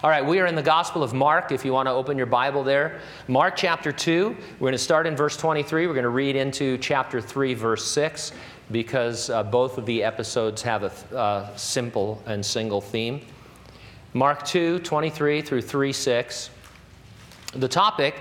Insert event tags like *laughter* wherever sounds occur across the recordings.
All right, we are in the Gospel of Mark, if you want to open your Bible there. Mark chapter 2, we're going to start in verse 23. We're going to read into chapter 3, verse 6, because uh, both of the episodes have a uh, simple and single theme. Mark 2, 23 through 3, 6. The topic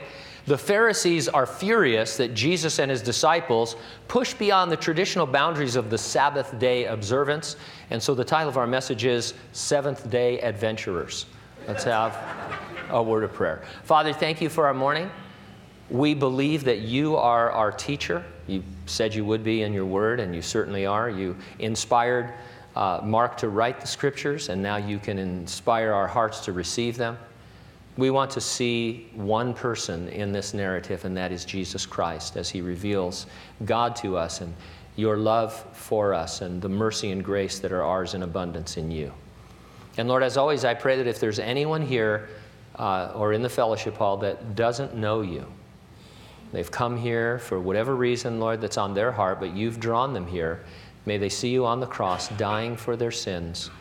the Pharisees are furious that Jesus and his disciples push beyond the traditional boundaries of the Sabbath day observance. And so the title of our message is Seventh Day Adventurers. Let's have a word of prayer. Father, thank you for our morning. We believe that you are our teacher. You said you would be in your word, and you certainly are. You inspired uh, Mark to write the scriptures, and now you can inspire our hearts to receive them. We want to see one person in this narrative, and that is Jesus Christ, as he reveals God to us and your love for us and the mercy and grace that are ours in abundance in you. And Lord, as always, I pray that if there's anyone here uh, or in the fellowship hall that doesn't know you, they've come here for whatever reason, Lord, that's on their heart, but you've drawn them here. May they see you on the cross, dying for their sins,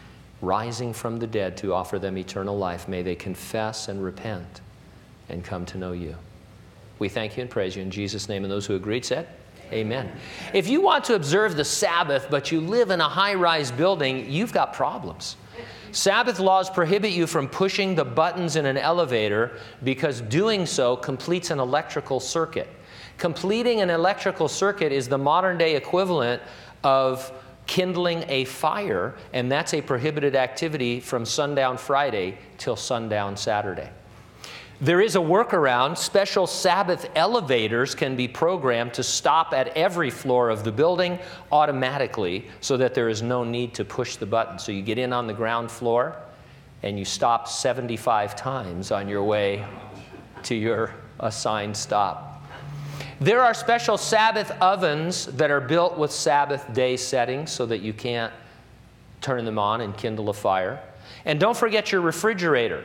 rising from the dead to offer them eternal life. May they confess and repent and come to know you. We thank you and praise you in Jesus' name. And those who agreed said, Amen. If you want to observe the Sabbath, but you live in a high rise building, you've got problems. Sabbath laws prohibit you from pushing the buttons in an elevator because doing so completes an electrical circuit. Completing an electrical circuit is the modern day equivalent of kindling a fire, and that's a prohibited activity from sundown Friday till sundown Saturday. There is a workaround. Special Sabbath elevators can be programmed to stop at every floor of the building automatically so that there is no need to push the button. So you get in on the ground floor and you stop 75 times on your way to your assigned stop. There are special Sabbath ovens that are built with Sabbath day settings so that you can't turn them on and kindle a fire. And don't forget your refrigerator.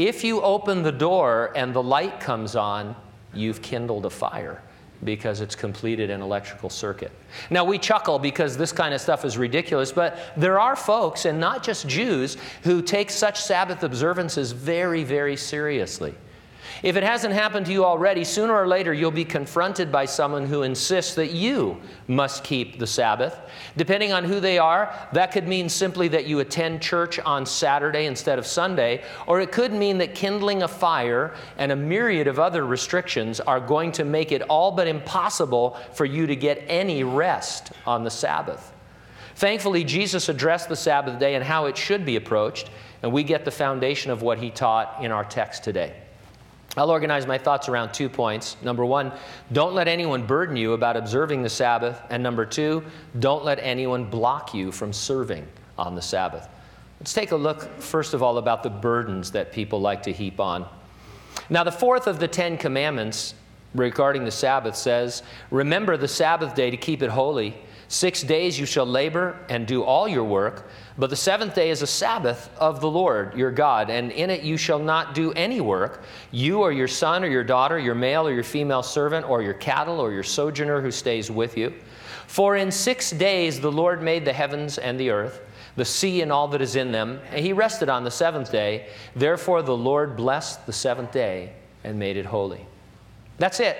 If you open the door and the light comes on, you've kindled a fire because it's completed an electrical circuit. Now, we chuckle because this kind of stuff is ridiculous, but there are folks, and not just Jews, who take such Sabbath observances very, very seriously. If it hasn't happened to you already, sooner or later you'll be confronted by someone who insists that you must keep the Sabbath. Depending on who they are, that could mean simply that you attend church on Saturday instead of Sunday, or it could mean that kindling a fire and a myriad of other restrictions are going to make it all but impossible for you to get any rest on the Sabbath. Thankfully, Jesus addressed the Sabbath day and how it should be approached, and we get the foundation of what he taught in our text today. I'll organize my thoughts around two points. Number one, don't let anyone burden you about observing the Sabbath. And number two, don't let anyone block you from serving on the Sabbath. Let's take a look, first of all, about the burdens that people like to heap on. Now, the fourth of the Ten Commandments regarding the Sabbath says, Remember the Sabbath day to keep it holy. Six days you shall labor and do all your work, but the seventh day is a Sabbath of the Lord your God, and in it you shall not do any work, you or your son or your daughter, your male or your female servant, or your cattle or your sojourner who stays with you. For in six days the Lord made the heavens and the earth, the sea and all that is in them, and he rested on the seventh day. Therefore the Lord blessed the seventh day and made it holy. That's it.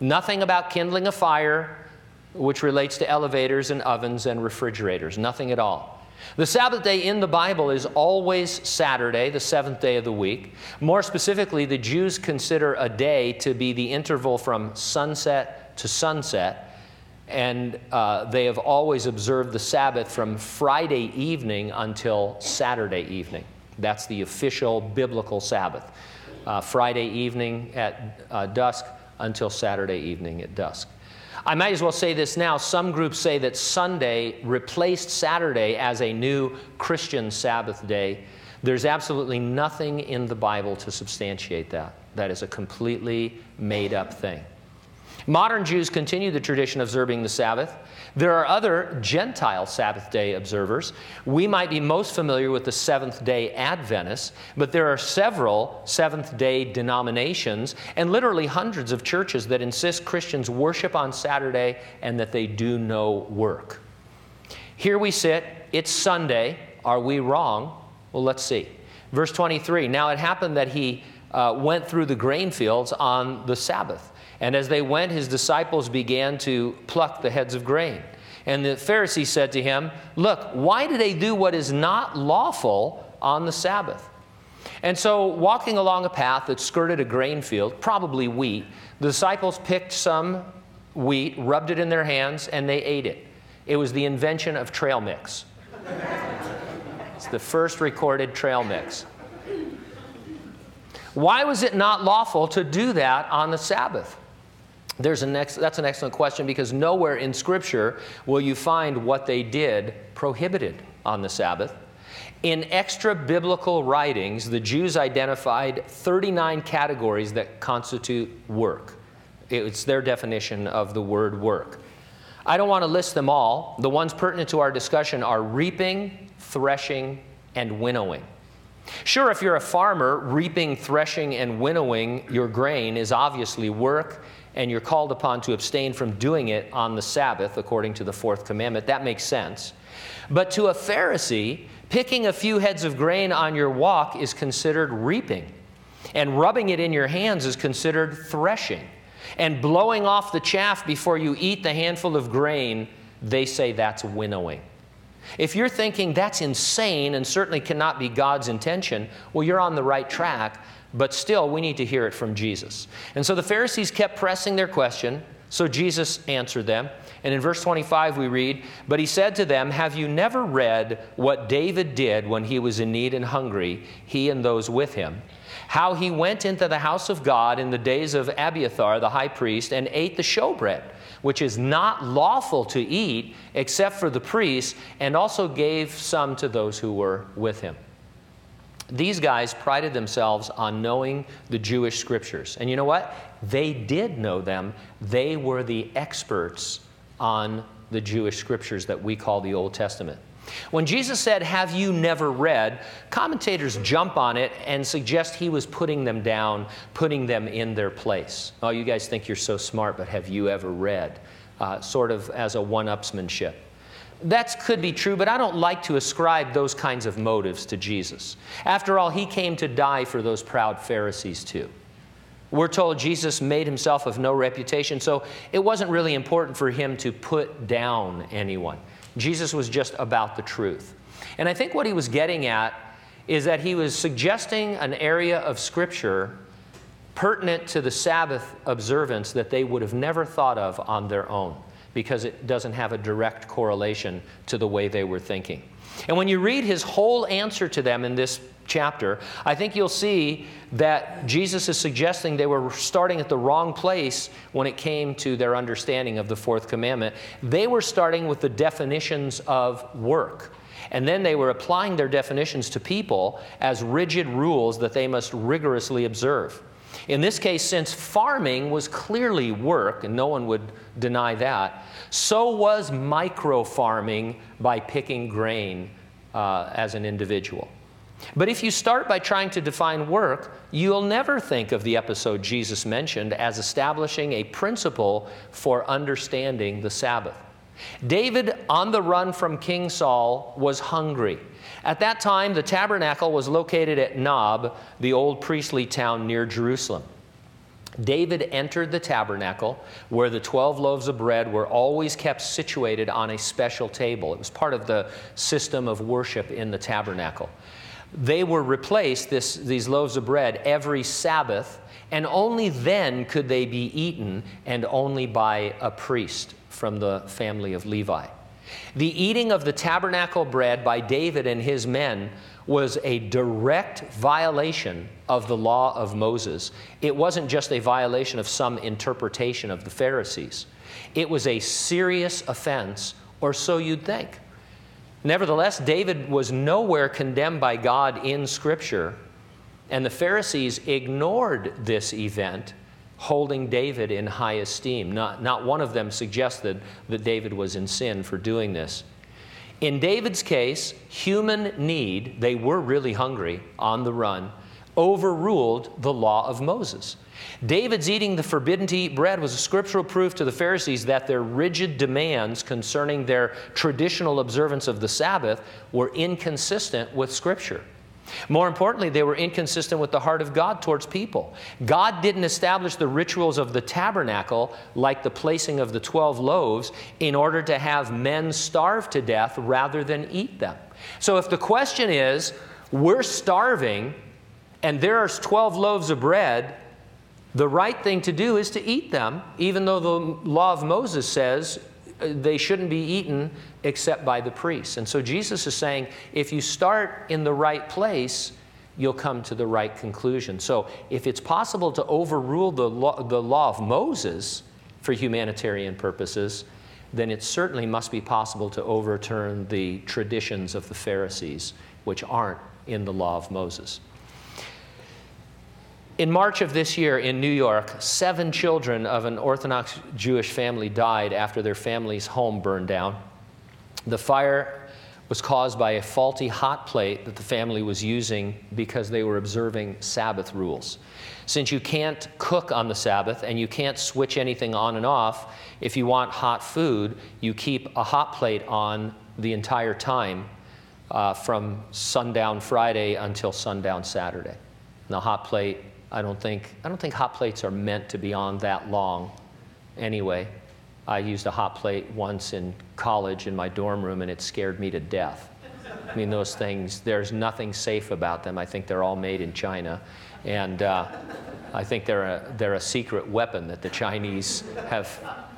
Nothing about kindling a fire which relates to elevators and ovens and refrigerators. Nothing at all. The Sabbath day in the Bible is always Saturday, the seventh day of the week. More specifically, the Jews consider a day to be the interval from sunset to sunset, and uh, they have always observed the Sabbath from Friday evening until Saturday evening. That's the official biblical Sabbath. Uh, Friday evening at uh, dusk until Saturday evening at dusk. I might as well say this now. Some groups say that Sunday replaced Saturday as a new Christian Sabbath day. There's absolutely nothing in the Bible to substantiate that. That is a completely made up thing. Modern Jews continue the tradition of observing the Sabbath. There are other Gentile Sabbath day observers. We might be most familiar with the Seventh day Adventists, but there are several Seventh day denominations and literally hundreds of churches that insist Christians worship on Saturday and that they do no work. Here we sit, it's Sunday. Are we wrong? Well, let's see. Verse 23 Now it happened that he uh, went through the grain fields on the Sabbath. And as they went, his disciples began to pluck the heads of grain. And the Pharisees said to him, Look, why do they do what is not lawful on the Sabbath? And so, walking along a path that skirted a grain field, probably wheat, the disciples picked some wheat, rubbed it in their hands, and they ate it. It was the invention of trail mix. it's the first recorded trail mix. Why was it not lawful to do that on the Sabbath? There's an ex- that's an excellent question because nowhere in Scripture will you find what they did prohibited on the Sabbath. In extra biblical writings, the Jews identified 39 categories that constitute work. It's their definition of the word work. I don't want to list them all. The ones pertinent to our discussion are reaping, threshing, and winnowing. Sure, if you're a farmer, reaping, threshing, and winnowing your grain is obviously work, and you're called upon to abstain from doing it on the Sabbath, according to the fourth commandment. That makes sense. But to a Pharisee, picking a few heads of grain on your walk is considered reaping, and rubbing it in your hands is considered threshing. And blowing off the chaff before you eat the handful of grain, they say that's winnowing. If you're thinking that's insane and certainly cannot be God's intention, well, you're on the right track, but still, we need to hear it from Jesus. And so the Pharisees kept pressing their question, so Jesus answered them. And in verse 25, we read, But he said to them, Have you never read what David did when he was in need and hungry, he and those with him? How he went into the house of God in the days of Abiathar the high priest and ate the showbread which is not lawful to eat except for the priests, and also gave some to those who were with him. These guys prided themselves on knowing the Jewish scriptures. And you know what? They did know them. They were the experts on the Jewish scriptures that we call the Old Testament. When Jesus said, Have you never read? commentators jump on it and suggest he was putting them down, putting them in their place. Oh, you guys think you're so smart, but have you ever read? Uh, sort of as a one upsmanship. That could be true, but I don't like to ascribe those kinds of motives to Jesus. After all, he came to die for those proud Pharisees too. We're told Jesus made himself of no reputation, so it wasn't really important for him to put down anyone. Jesus was just about the truth. And I think what he was getting at is that he was suggesting an area of Scripture pertinent to the Sabbath observance that they would have never thought of on their own because it doesn't have a direct correlation to the way they were thinking. And when you read his whole answer to them in this chapter, I think you'll see that Jesus is suggesting they were starting at the wrong place when it came to their understanding of the fourth commandment. They were starting with the definitions of work. And then they were applying their definitions to people as rigid rules that they must rigorously observe. In this case, since farming was clearly work, and no one would deny that, so was micro farming by picking grain uh, as an individual. But if you start by trying to define work, you'll never think of the episode Jesus mentioned as establishing a principle for understanding the Sabbath. David, on the run from King Saul, was hungry. At that time, the tabernacle was located at Nob, the old priestly town near Jerusalem. David entered the tabernacle where the 12 loaves of bread were always kept situated on a special table. It was part of the system of worship in the tabernacle. They were replaced, this, these loaves of bread, every Sabbath, and only then could they be eaten, and only by a priest from the family of Levi. The eating of the tabernacle bread by David and his men was a direct violation of the law of Moses. It wasn't just a violation of some interpretation of the Pharisees, it was a serious offense, or so you'd think. Nevertheless, David was nowhere condemned by God in Scripture, and the Pharisees ignored this event, holding David in high esteem. Not, not one of them suggested that David was in sin for doing this. In David's case, human need, they were really hungry on the run, overruled the law of Moses. David's eating the forbidden to eat bread was a scriptural proof to the Pharisees that their rigid demands concerning their traditional observance of the Sabbath were inconsistent with Scripture. More importantly, they were inconsistent with the heart of God towards people. God didn't establish the rituals of the tabernacle, like the placing of the 12 loaves, in order to have men starve to death rather than eat them. So if the question is, we're starving and there's 12 loaves of bread, the right thing to do is to eat them, even though the law of Moses says uh, they shouldn't be eaten except by the priests. And so Jesus is saying if you start in the right place, you'll come to the right conclusion. So if it's possible to overrule the law, the law of Moses for humanitarian purposes, then it certainly must be possible to overturn the traditions of the Pharisees, which aren't in the law of Moses. In March of this year in New York, seven children of an Orthodox Jewish family died after their family's home burned down. The fire was caused by a faulty hot plate that the family was using because they were observing Sabbath rules. Since you can't cook on the Sabbath and you can't switch anything on and off, if you want hot food, you keep a hot plate on the entire time uh, from sundown Friday until sundown Saturday. And the hot plate I don't think, I don't think hot plates are meant to be on that long anyway. I used a hot plate once in college in my dorm room and it scared me to death. I mean, those things, there's nothing safe about them. I think they're all made in China. And uh, I think they're a, they're a secret weapon that the Chinese have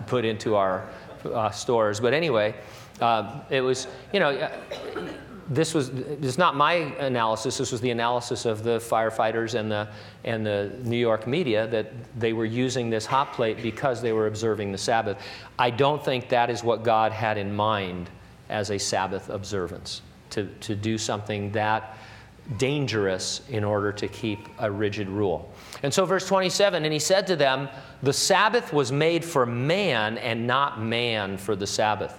put into our uh, stores. But anyway, uh, it was, you know, this was this is not my analysis. This was the analysis of the firefighters and the and the New York media that they were using this hot plate because they were observing the Sabbath. I don't think that is what God had in mind as a Sabbath observance to to do something that dangerous in order to keep a rigid rule. And so, verse 27 and he said to them, The Sabbath was made for man and not man for the Sabbath.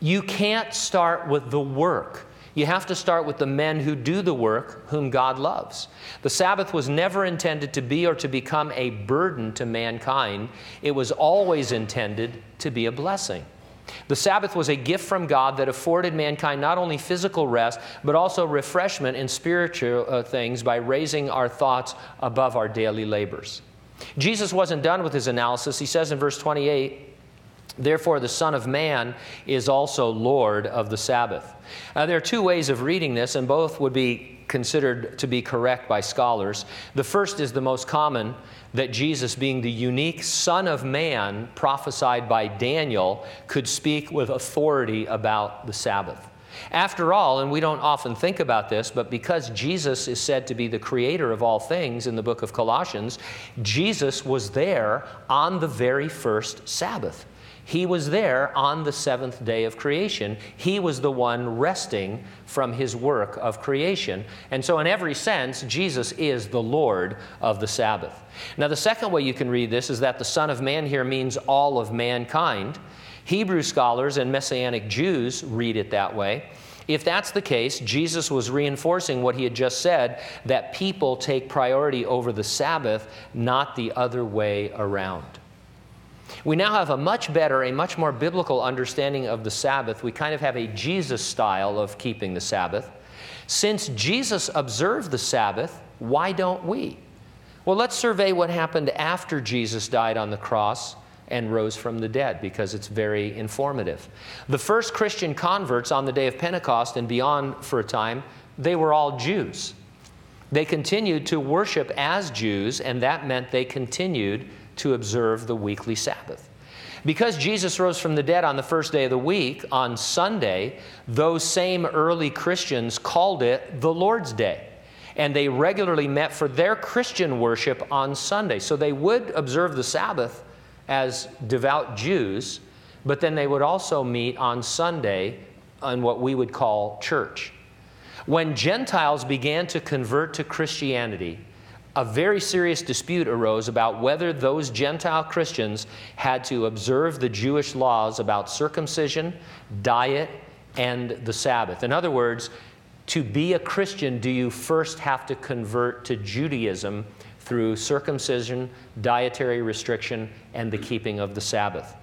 You can't start with the work you have to start with the men who do the work, whom God loves. The Sabbath was never intended to be or to become a burden to mankind, it was always intended to be a blessing. The Sabbath was a gift from God that afforded mankind not only physical rest, but also refreshment in spiritual uh, things by raising our thoughts above our daily labors. Jesus wasn't done with his analysis. He says in verse 28, Therefore, the Son of Man is also Lord of the Sabbath. There are two ways of reading this, and both would be considered to be correct by scholars. The first is the most common that Jesus, being the unique Son of Man prophesied by Daniel, could speak with authority about the Sabbath. After all, and we don't often think about this, but because Jesus is said to be the creator of all things in the book of Colossians, Jesus was there on the very first Sabbath. He was there on the seventh day of creation. He was the one resting from his work of creation. And so, in every sense, Jesus is the Lord of the Sabbath. Now, the second way you can read this is that the Son of Man here means all of mankind. Hebrew scholars and Messianic Jews read it that way. If that's the case, Jesus was reinforcing what he had just said that people take priority over the Sabbath, not the other way around. We now have a much better, a much more biblical understanding of the Sabbath. We kind of have a Jesus style of keeping the Sabbath. Since Jesus observed the Sabbath, why don't we? Well, let's survey what happened after Jesus died on the cross and rose from the dead because it's very informative. The first Christian converts on the day of Pentecost and beyond for a time, they were all Jews. They continued to worship as Jews, and that meant they continued to observe the weekly Sabbath. Because Jesus rose from the dead on the first day of the week, on Sunday, those same early Christians called it the Lord's Day. And they regularly met for their Christian worship on Sunday. So they would observe the Sabbath as devout Jews, but then they would also meet on Sunday on what we would call church. When Gentiles began to convert to Christianity, a very serious dispute arose about whether those Gentile Christians had to observe the Jewish laws about circumcision, diet, and the Sabbath. In other words, to be a Christian, do you first have to convert to Judaism through circumcision, dietary restriction, and the keeping of the Sabbath?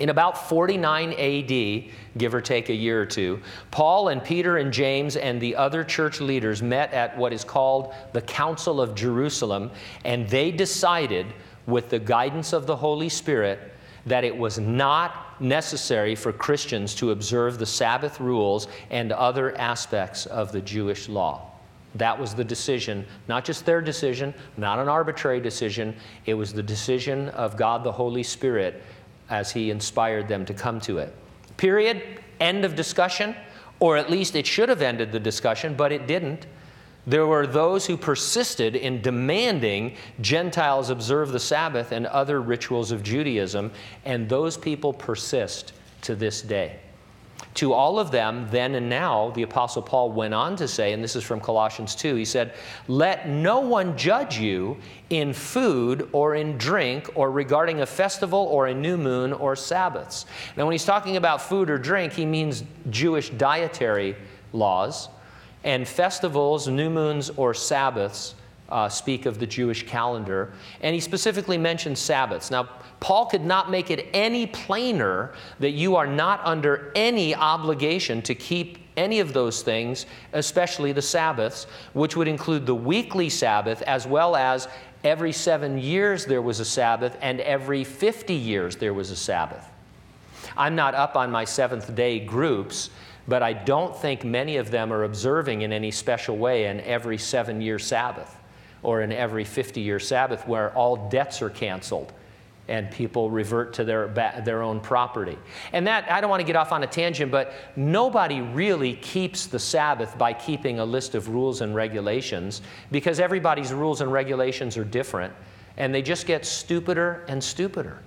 In about 49 AD, give or take a year or two, Paul and Peter and James and the other church leaders met at what is called the Council of Jerusalem, and they decided, with the guidance of the Holy Spirit, that it was not necessary for Christians to observe the Sabbath rules and other aspects of the Jewish law. That was the decision, not just their decision, not an arbitrary decision. It was the decision of God the Holy Spirit as He inspired them to come to it. Period. End of discussion. Or at least it should have ended the discussion, but it didn't. There were those who persisted in demanding Gentiles observe the Sabbath and other rituals of Judaism, and those people persist to this day. To all of them, then and now, the Apostle Paul went on to say, and this is from Colossians 2, he said, Let no one judge you in food or in drink or regarding a festival or a new moon or Sabbaths. Now, when he's talking about food or drink, he means Jewish dietary laws, and festivals, new moons, or Sabbaths uh, speak of the Jewish calendar. And he specifically mentions Sabbaths. Now, Paul could not make it any plainer that you are not under any obligation to keep any of those things, especially the Sabbaths, which would include the weekly Sabbath as well as every seven years there was a Sabbath and every 50 years there was a Sabbath. I'm not up on my seventh day groups, but I don't think many of them are observing in any special way an every seven year Sabbath or in every 50 year Sabbath where all debts are canceled and people revert to their, their own property. And that, I don't want to get off on a tangent, but nobody really keeps the Sabbath by keeping a list of rules and regulations because everybody's rules and regulations are different and they just get stupider and stupider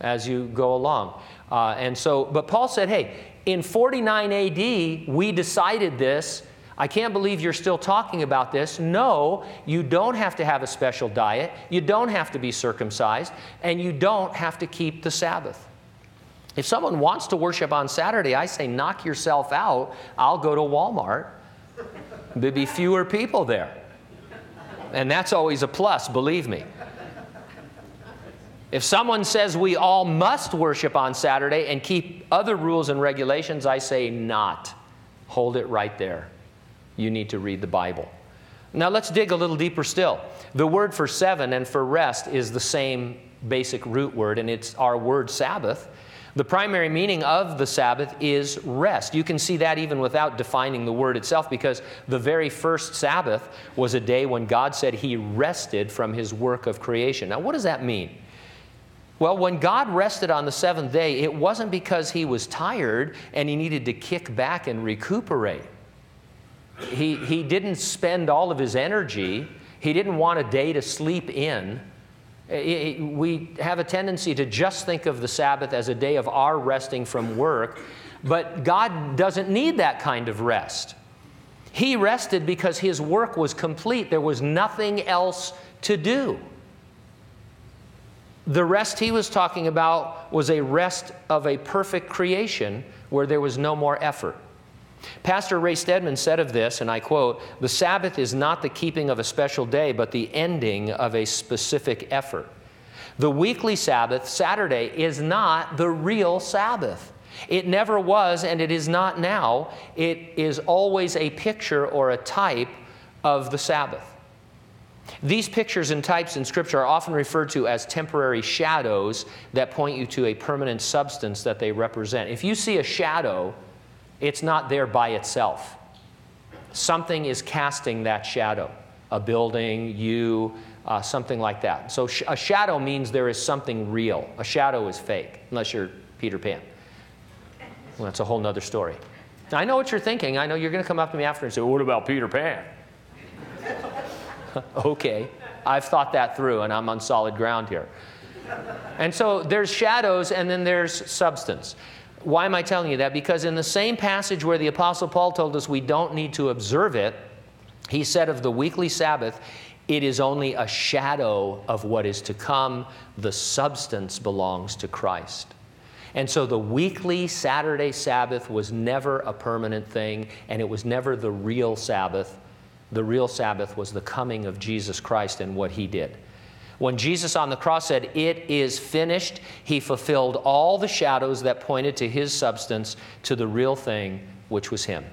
as you go along. Uh, and so, but Paul said, hey, in 49 AD, we decided this I can't believe you're still talking about this. No, you don't have to have a special diet. You don't have to be circumcised. And you don't have to keep the Sabbath. If someone wants to worship on Saturday, I say, knock yourself out. I'll go to Walmart. There'd be fewer people there. And that's always a plus, believe me. If someone says we all must worship on Saturday and keep other rules and regulations, I say not. Hold it right there you need to read the Bible. Now let's dig a little deeper still. The word for seven and for rest is the same basic root word, and it's our word Sabbath. The primary meaning of the Sabbath is rest. You can see that even without defining the word itself, because the very first Sabbath was a day when God said He rested from His work of creation. Now, what does that mean? Well, when God rested on the seventh day, it wasn't because He was tired and He needed to kick back and recuperate he, he didn't spend all of his energy. He didn't want a day to sleep in. We have a tendency to just think of the Sabbath as a day of our resting from work, but God doesn't need that kind of rest. He rested because his work was complete, there was nothing else to do. The rest he was talking about was a rest of a perfect creation where there was no more effort. Pastor Ray Stedman said of this, and I quote, The Sabbath is not the keeping of a special day, but the ending of a specific effort. The weekly Sabbath, Saturday, is not the real Sabbath. It never was, and it is not now. It is always a picture or a type of the Sabbath. These pictures and types in Scripture are often referred to as temporary shadows that point you to a permanent substance that they represent. If you see a shadow, it's not there by itself. Something is casting that shadow a building, you, uh, something like that. So sh- a shadow means there is something real. A shadow is fake, unless you're Peter Pan. Well, that's a whole nother story. Now, I know what you're thinking. I know you're going to come up to me after and say, What about Peter Pan? *laughs* okay, I've thought that through and I'm on solid ground here. And so there's shadows and then there's substance. Why am I telling you that? Because in the same passage where the Apostle Paul told us we don't need to observe it, he said of the weekly Sabbath, it is only a shadow of what is to come. The substance belongs to Christ. And so the weekly Saturday Sabbath was never a permanent thing, and it was never the real Sabbath. The real Sabbath was the coming of Jesus Christ and what he did. When Jesus on the cross said, It is finished, he fulfilled all the shadows that pointed to his substance, to the real thing, which was him.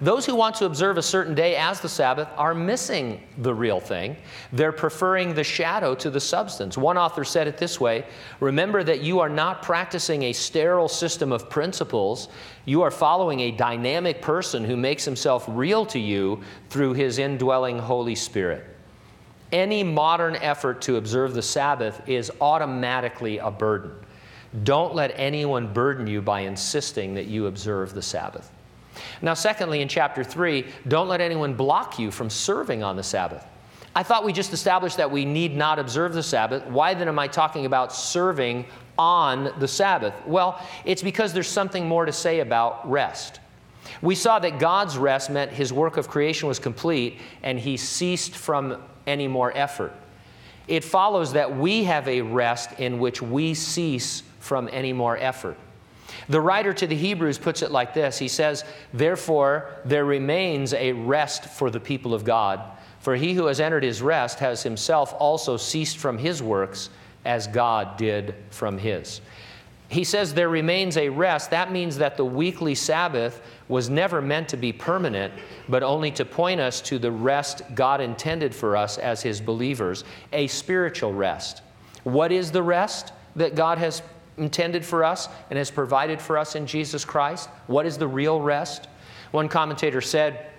Those who want to observe a certain day as the Sabbath are missing the real thing. They're preferring the shadow to the substance. One author said it this way Remember that you are not practicing a sterile system of principles. You are following a dynamic person who makes himself real to you through his indwelling Holy Spirit. Any modern effort to observe the Sabbath is automatically a burden. Don't let anyone burden you by insisting that you observe the Sabbath. Now, secondly, in chapter 3, don't let anyone block you from serving on the Sabbath. I thought we just established that we need not observe the Sabbath. Why then am I talking about serving on the Sabbath? Well, it's because there's something more to say about rest. We saw that God's rest meant his work of creation was complete and he ceased from any more effort. It follows that we have a rest in which we cease from any more effort. The writer to the Hebrews puts it like this He says, Therefore, there remains a rest for the people of God. For he who has entered his rest has himself also ceased from his works as God did from his. He says there remains a rest. That means that the weekly Sabbath was never meant to be permanent, but only to point us to the rest God intended for us as his believers, a spiritual rest. What is the rest that God has intended for us and has provided for us in Jesus Christ? What is the real rest? One commentator said,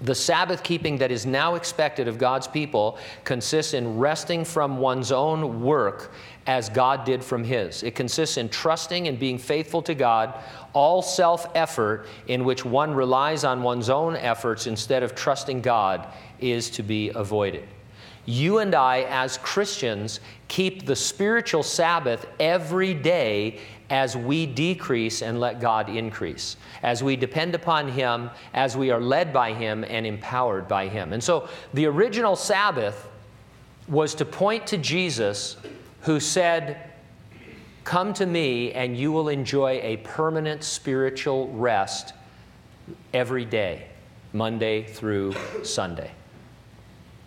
the Sabbath keeping that is now expected of God's people consists in resting from one's own work as God did from His. It consists in trusting and being faithful to God. All self effort in which one relies on one's own efforts instead of trusting God is to be avoided. You and I, as Christians, keep the spiritual Sabbath every day as we decrease and let God increase, as we depend upon Him, as we are led by Him and empowered by Him. And so the original Sabbath was to point to Jesus who said, Come to me and you will enjoy a permanent spiritual rest every day, Monday through Sunday.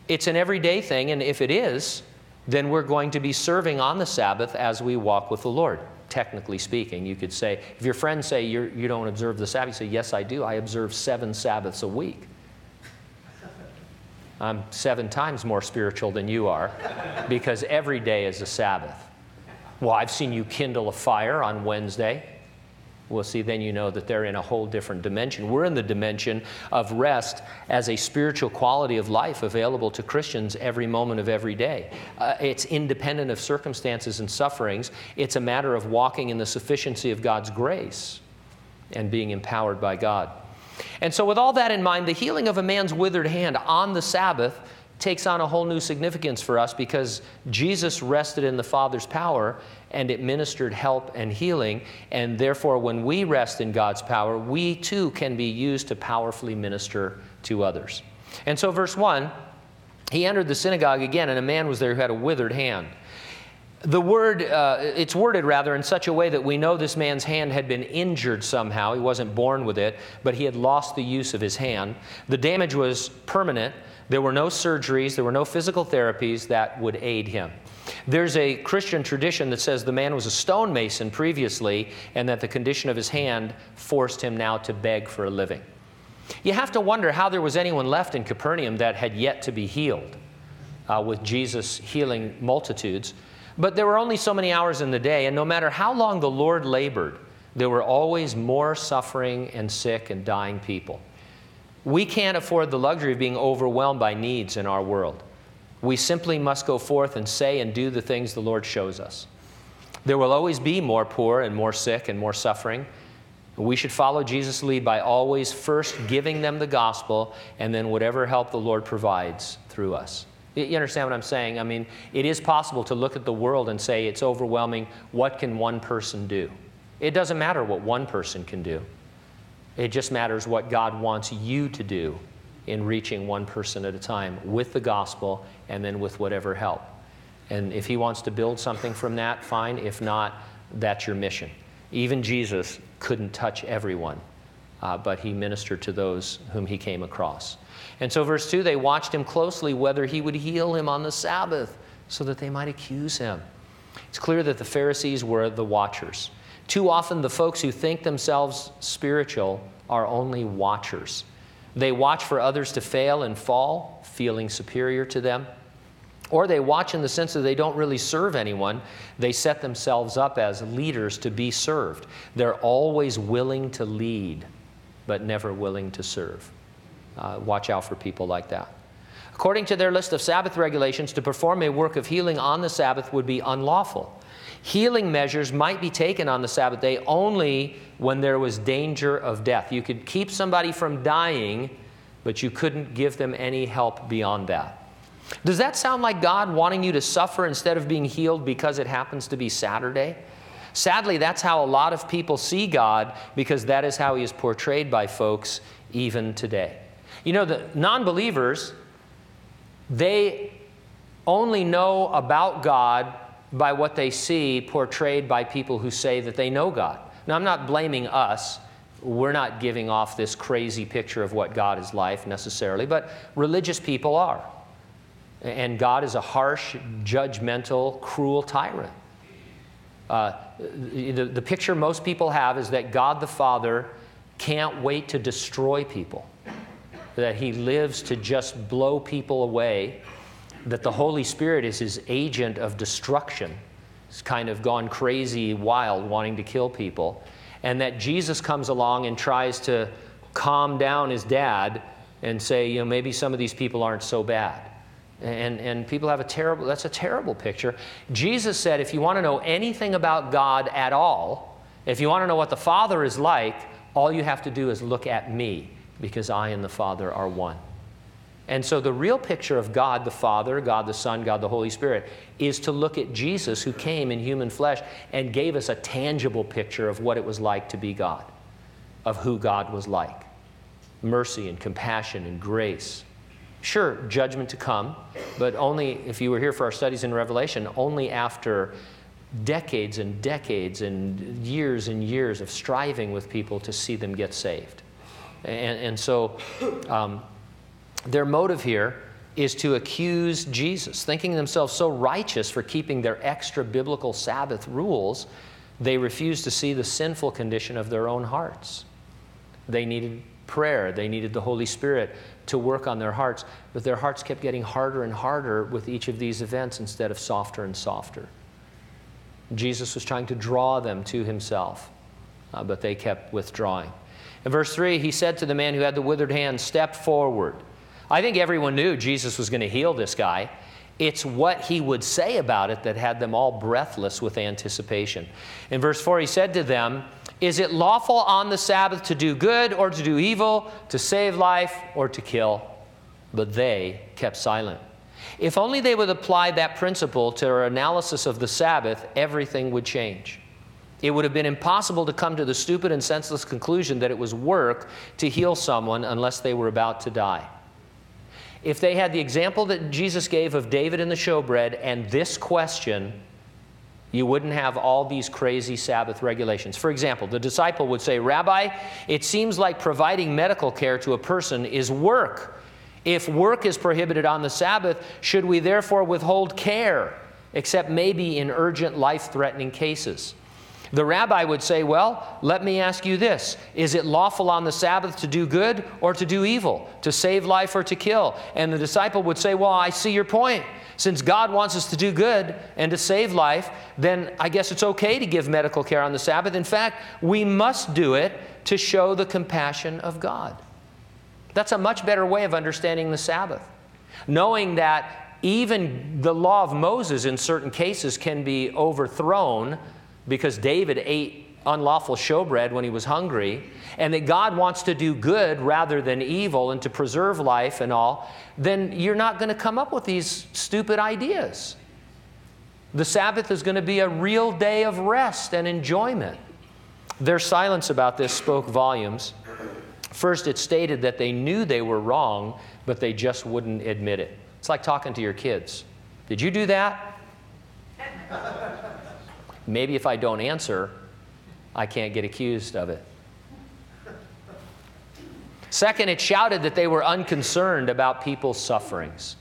It's an everyday thing, and if it is, then we're going to be serving on the Sabbath as we walk with the Lord. Technically speaking, you could say, if your friends say you're, you do not observe the Sabbath, you say, Yes, I do. I observe seven Sabbaths a week. I'm seven times more spiritual than you are because every day is a Sabbath. Well, I've seen you kindle a fire on Wednesday. Well, see, then you know that they're in a whole different dimension. We're in the dimension of rest as a spiritual quality of life available to Christians every moment of every day. Uh, it's independent of circumstances and sufferings, it's a matter of walking in the sufficiency of God's grace and being empowered by God. And so, with all that in mind, the healing of a man's withered hand on the Sabbath takes on a whole new significance for us because Jesus rested in the Father's power and it ministered help and healing. And therefore, when we rest in God's power, we too can be used to powerfully minister to others. And so, verse 1 he entered the synagogue again, and a man was there who had a withered hand. The word, uh, it's worded rather in such a way that we know this man's hand had been injured somehow. He wasn't born with it, but he had lost the use of his hand. The damage was permanent. There were no surgeries, there were no physical therapies that would aid him. There's a Christian tradition that says the man was a stonemason previously and that the condition of his hand forced him now to beg for a living. You have to wonder how there was anyone left in Capernaum that had yet to be healed, uh, with Jesus healing multitudes. But there were only so many hours in the day, and no matter how long the Lord labored, there were always more suffering and sick and dying people. We can't afford the luxury of being overwhelmed by needs in our world. We simply must go forth and say and do the things the Lord shows us. There will always be more poor and more sick and more suffering. We should follow Jesus' lead by always first giving them the gospel and then whatever help the Lord provides through us. You understand what I'm saying? I mean, it is possible to look at the world and say it's overwhelming. What can one person do? It doesn't matter what one person can do. It just matters what God wants you to do in reaching one person at a time with the gospel and then with whatever help. And if He wants to build something from that, fine. If not, that's your mission. Even Jesus couldn't touch everyone, uh, but He ministered to those whom He came across. And so, verse 2 they watched Him closely whether He would heal him on the Sabbath. so that they might accuse him. It's clear that the Pharisees were the watchers. Too often, the folks who think themselves spiritual are only watchers. They watch for others to fail and fall, feeling superior to them. Or they watch in the sense that they don't really serve anyone. They set themselves up as leaders to be served. They're always willing to lead, but never willing to serve. Uh, watch out for people like that. According to their list of Sabbath regulations, to perform a work of healing on the Sabbath would be unlawful. Healing measures might be taken on the Sabbath day only when there was danger of death. You could keep somebody from dying, but you couldn't give them any help beyond that. Does that sound like God wanting you to suffer instead of being healed because it happens to be Saturday? Sadly, that's how a lot of people see God because that is how he is portrayed by folks even today. You know, the non believers, they only know about God by what they see portrayed by people who say that they know God. Now, I'm not blaming us. We're not giving off this crazy picture of what God is like necessarily, but religious people are. And God is a harsh, judgmental, cruel tyrant. Uh, the, the picture most people have is that God the Father can't wait to destroy people, that He lives to just blow people away, that the Holy Spirit is His agent of destruction. He's kind of gone crazy, wild, wanting to kill people. And that Jesus comes along and tries to calm down his dad and say, you know, maybe some of these people aren't so bad. And, and people have a terrible, that's a terrible picture. Jesus said, if you want to know anything about God at all, if you want to know what the Father is like, all you have to do is look at me, because I and the Father are one. And so the real picture of God the Father, God the Son, God the Holy Spirit is to look at Jesus who came in human flesh and gave us a tangible picture of what it was like to be God, of who God was like mercy and compassion and grace Sure, judgment to come, but only, if you were here for our studies in Revelation, only after decades and decades and years and years of striving with people to see them get saved. And, and so um, their motive here is to accuse Jesus, thinking themselves so righteous for keeping their extra biblical Sabbath rules, they refuse to see the sinful condition of their own hearts. They needed prayer, they needed the Holy Spirit to work on their hearts, but their hearts kept getting harder and harder with each of these events instead of softer and softer. Jesus was trying to draw them to himself, uh, but they kept withdrawing. In verse 3, he said to the man who had the withered hand, Step forward. I think everyone knew Jesus was going to heal this guy. It's what he would say about it that had them all breathless with anticipation. In verse 4, he said to them, is it lawful on the Sabbath to do good or to do evil, to save life or to kill? But they kept silent. If only they would apply that principle to their analysis of the Sabbath, everything would change. It would have been impossible to come to the stupid and senseless conclusion that it was work to heal someone unless they were about to die. If they had the example that Jesus gave of David and the showbread and this question, you wouldn't have all these crazy Sabbath regulations. For example, the disciple would say, Rabbi, it seems like providing medical care to a person is work. If work is prohibited on the Sabbath, should we therefore withhold care, except maybe in urgent, life threatening cases? The rabbi would say, Well, let me ask you this Is it lawful on the Sabbath to do good or to do evil, to save life or to kill? And the disciple would say, Well, I see your point. Since God wants us to do good and to save life, then I guess it's okay to give medical care on the Sabbath. In fact, we must do it to show the compassion of God. That's a much better way of understanding the Sabbath. Knowing that even the law of Moses in certain cases can be overthrown because David ate unlawful showbread when he was hungry, and that God wants to do good rather than evil and to preserve life and all, then you're not going to come up with these stupid ideas. The Sabbath is going to be a real day of rest and enjoyment. Their silence about this spoke volumes. First, it stated that they knew they were wrong, but they just wouldn't admit it. It's like talking to your kids. Did you do that? Maybe if I don't answer, I can't get accused of it. Second, it shouted that they were unconcerned about people's sufferings.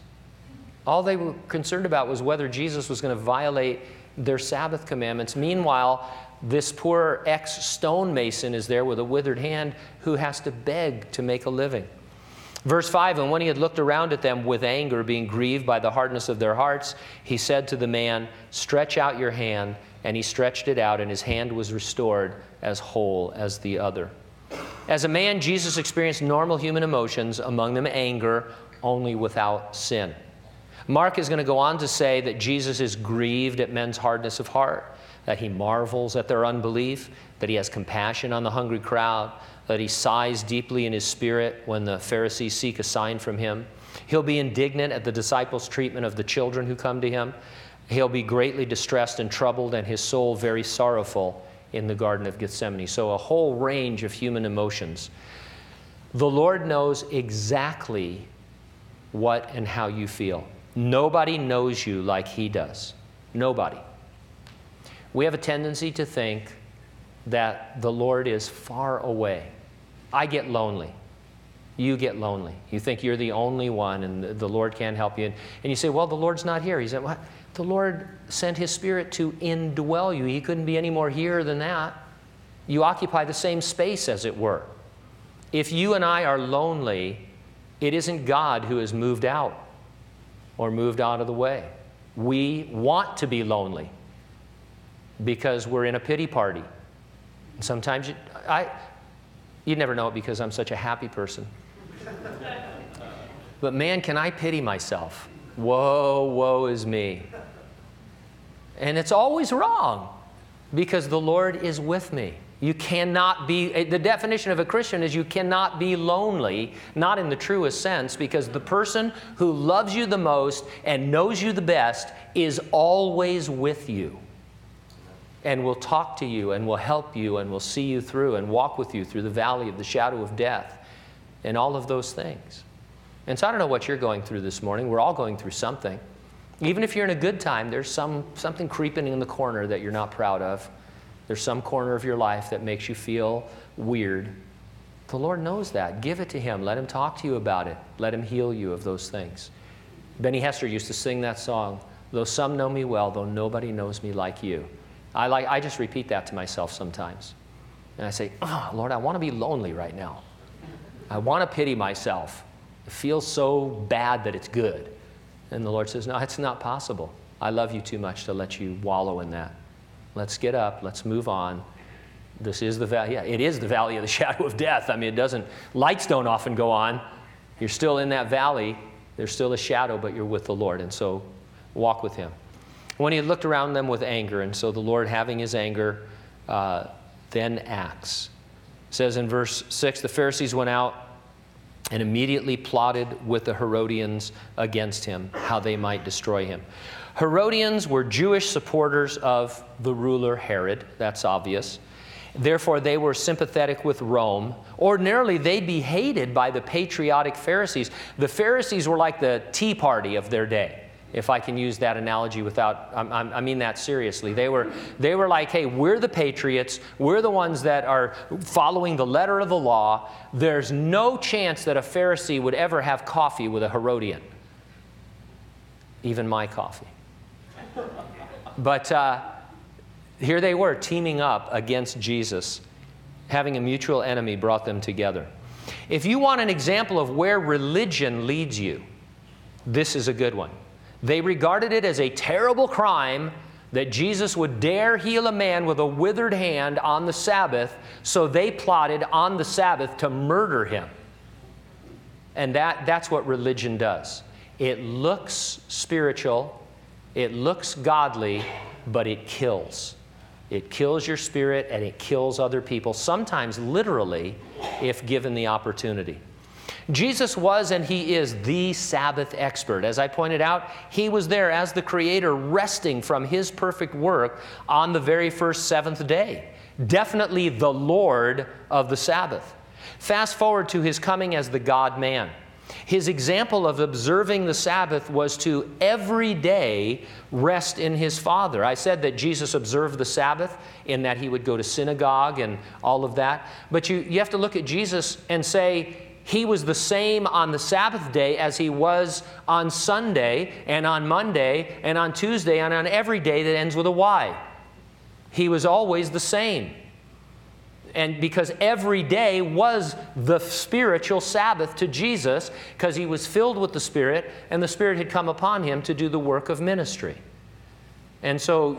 All they were concerned about was whether Jesus was going to violate their Sabbath commandments. Meanwhile, this poor ex stonemason is there with a withered hand who has to beg to make a living. Verse 5 And when he had looked around at them with anger, being grieved by the hardness of their hearts, he said to the man, Stretch out your hand. And he stretched it out, and his hand was restored as whole as the other. As a man, Jesus experienced normal human emotions, among them anger, only without sin. Mark is going to go on to say that Jesus is grieved at men's hardness of heart, that he marvels at their unbelief, that he has compassion on the hungry crowd, that he sighs deeply in his spirit when the Pharisees seek a sign from him. He'll be indignant at the disciples' treatment of the children who come to him. He'll be greatly distressed and troubled, and his soul very sorrowful in the Garden of Gethsemane. So, a whole range of human emotions. The Lord knows exactly what and how you feel. Nobody knows you like He does. Nobody. We have a tendency to think that the Lord is far away. I get lonely. You get lonely. You think you're the only one and the Lord can't help you. And, you say, Well, the Lord's not here. He said, What? The Lord sent His Spirit to indwell you. He couldn't be any more here than that. You occupy the same space, as it were. If you and I are lonely, it isn't God who has moved out or moved out of the way. We want to be lonely because we're in a pity party. Sometimes you, I, you never know it because I'm such a happy person. but man, can I pity myself? Woe, woe is me. And it's always wrong because the Lord is with me. You cannot be, eh, the definition of a Christian is you cannot be lonely, not in the truest sense, because the person who loves you the most and knows you the best is always with you and will talk to you and will help you and will see you through and walk with you through the valley of the shadow of death and all of those things. And so I don't know what you're going through this morning. We're all going through something. Even if you're in a good time, there's some, something creeping in the corner that you're not proud of. There's some corner of your life that makes you feel weird. The Lord knows that. Give it to Him. Let Him talk to you about it. Let Him heal you of those things. Benny Hester used to sing that song, Though some know me well, though nobody knows me like you. I, like, I just repeat that to myself sometimes. And I say, oh, Lord, I want to be lonely right now. I want to pity myself. It feels so bad that it's good. And the Lord says, No, it's not possible. I love you too much to let you wallow in that. Let's get up. Let's move on. This is the valley. Yeah, it is the valley of the *laughs* shadow of death. I mean, it doesn't, lights don't often go on. You're still in that valley. There's still a shadow, but you're with the Lord. And so walk with Him. When he looked around them with anger, and so the Lord, having his anger, uh, then acts. It says in verse 6 the Pharisees went out and immediately plotted with the Herodians against him, how they might destroy him. Herodians were Jewish supporters of the ruler Herod, that's obvious. Therefore, they were sympathetic with Rome. Ordinarily, they'd be hated by the patriotic Pharisees. The Pharisees were like the Tea Party of their day if I can use that analogy without, I, mean that seriously. They were, they were like, hey, we're the patriots. We're the ones that are following the letter of the law. There's no chance that a Pharisee would ever have coffee with a Herodian, even my coffee. But uh, here they were teaming up against Jesus. Having a mutual enemy brought them together. If you want an example of where religion leads you, this is a good one. They regarded it as a terrible crime that Jesus would dare heal a man with a withered hand on the Sabbath, so they plotted on the Sabbath to murder him. And that, that's what religion does. It looks spiritual, it looks godly, but it kills. It kills your spirit and it kills other people, sometimes literally, if given the opportunity. Jesus was and he is the Sabbath expert. As I pointed out, he was there as the Creator, resting from his perfect work on the very first seventh day. Definitely the Lord of the Sabbath. Fast forward to his coming as the God man. His example of observing the Sabbath was to every day rest in his Father. I said that Jesus observed the Sabbath in that he would go to synagogue and all of that. But you, you have to look at Jesus and say, He was the same on the Sabbath day as he was on Sunday and on Monday and on Tuesday and on every day that ends with a Y. He was always the same. And because every day was the spiritual Sabbath to Jesus, because he was filled with the Spirit and the Spirit had come upon him to do the work of ministry. And so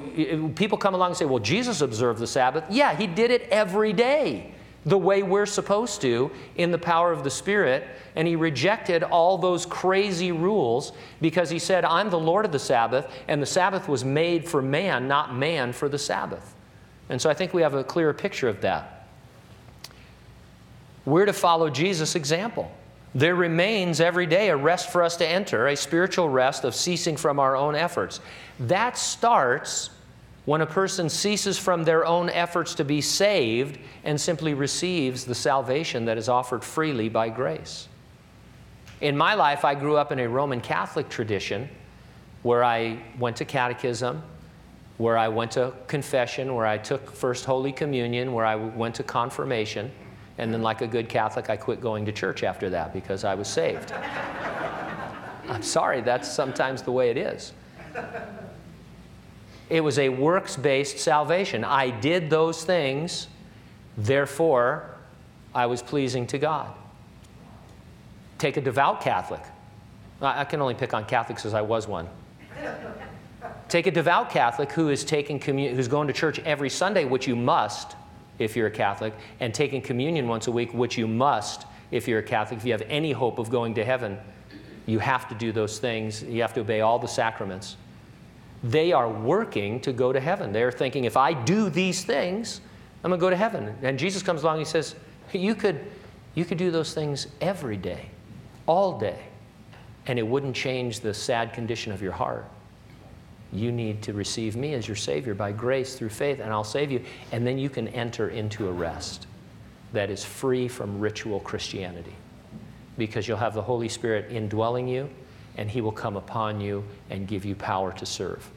people come along and say, well, Jesus observed the Sabbath. Yeah, he did it every day the way we're supposed to in the power of the Spirit. And he rejected all those crazy rules because he said, I'm the Lord of the Sabbath, and the Sabbath was made for man, not man for the Sabbath. And so I think we have a clearer picture of that. We're to follow Jesus' example. There remains every day a rest for us to enter, a spiritual rest of ceasing from our own efforts. That starts when a person ceases from their own efforts to be saved and simply receives the salvation that is offered freely by grace. In my life, I grew up in a Roman Catholic tradition where I went to catechism, where I went to confession, where I took First Holy Communion, where I went to confirmation, and then, like a good Catholic, I quit going to church after that because I was saved. *laughs* I'm sorry, that's sometimes the way it is. It was a works based salvation. I did those things, therefore, I was pleasing to God. Take a devout Catholic. I can only pick on Catholics as I was one. Take a devout Catholic who is taking commun- who's going to church every Sunday, which you must if you're a Catholic, and taking communion once a week, which you must if you're a Catholic. If you have any hope of going to heaven, you have to do those things. You have to obey all the sacraments they are working to go to heaven. They're thinking, if I do these things, I'm going to go to heaven. And Jesus comes along and he says, you could, you could do those things every day, all day, and it wouldn't change the sad condition of your heart. You need to receive me as your Savior by grace through faith, and I'll save you. And then you can enter into a rest that is free from ritual Christianity because you'll have the Holy Spirit indwelling you and he will come upon you and give you power to serve.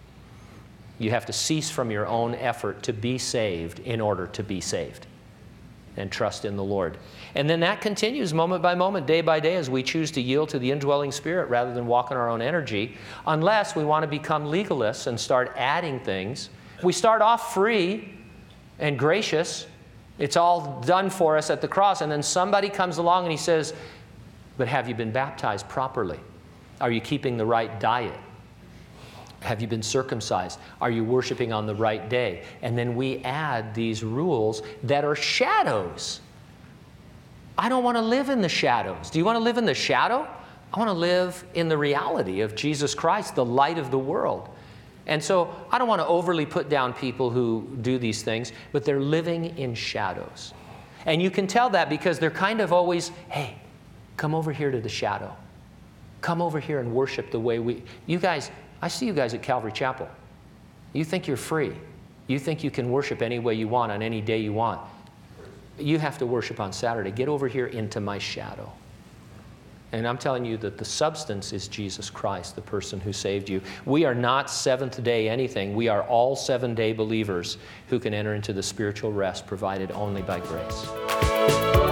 You have to cease from your own effort to be saved in order to be saved and trust in the Lord. And then that continues moment by moment, day by day, as we choose to yield to the indwelling spirit rather than walk in our own energy, unless we want to become legalists and start adding things. We start off free and gracious. It's all done for us at the cross. And then somebody comes along and he says, But have you been baptized properly? Are you keeping the right diet? Have you been circumcised? Are you worshiping on the right day? And then we add these rules that are shadows. I don't want to live in the shadows. Do you want to live in the shadow? I want to live in the reality of Jesus Christ, the light of the world. And so I don't want to overly put down people who do these things, but they're living in shadows. And you can tell that because they're kind of always, hey, come over here to the shadow. Come over here and worship the way we. You guys, I see you guys at Calvary Chapel. You think you're free. You think you can worship any way you want on any day you want. You have to worship on Saturday. Get over here into my shadow. And I'm telling you that the substance is Jesus Christ, the person who saved you. We are not seventh day anything. We are all seven day believers who can enter into the spiritual rest provided only by grace.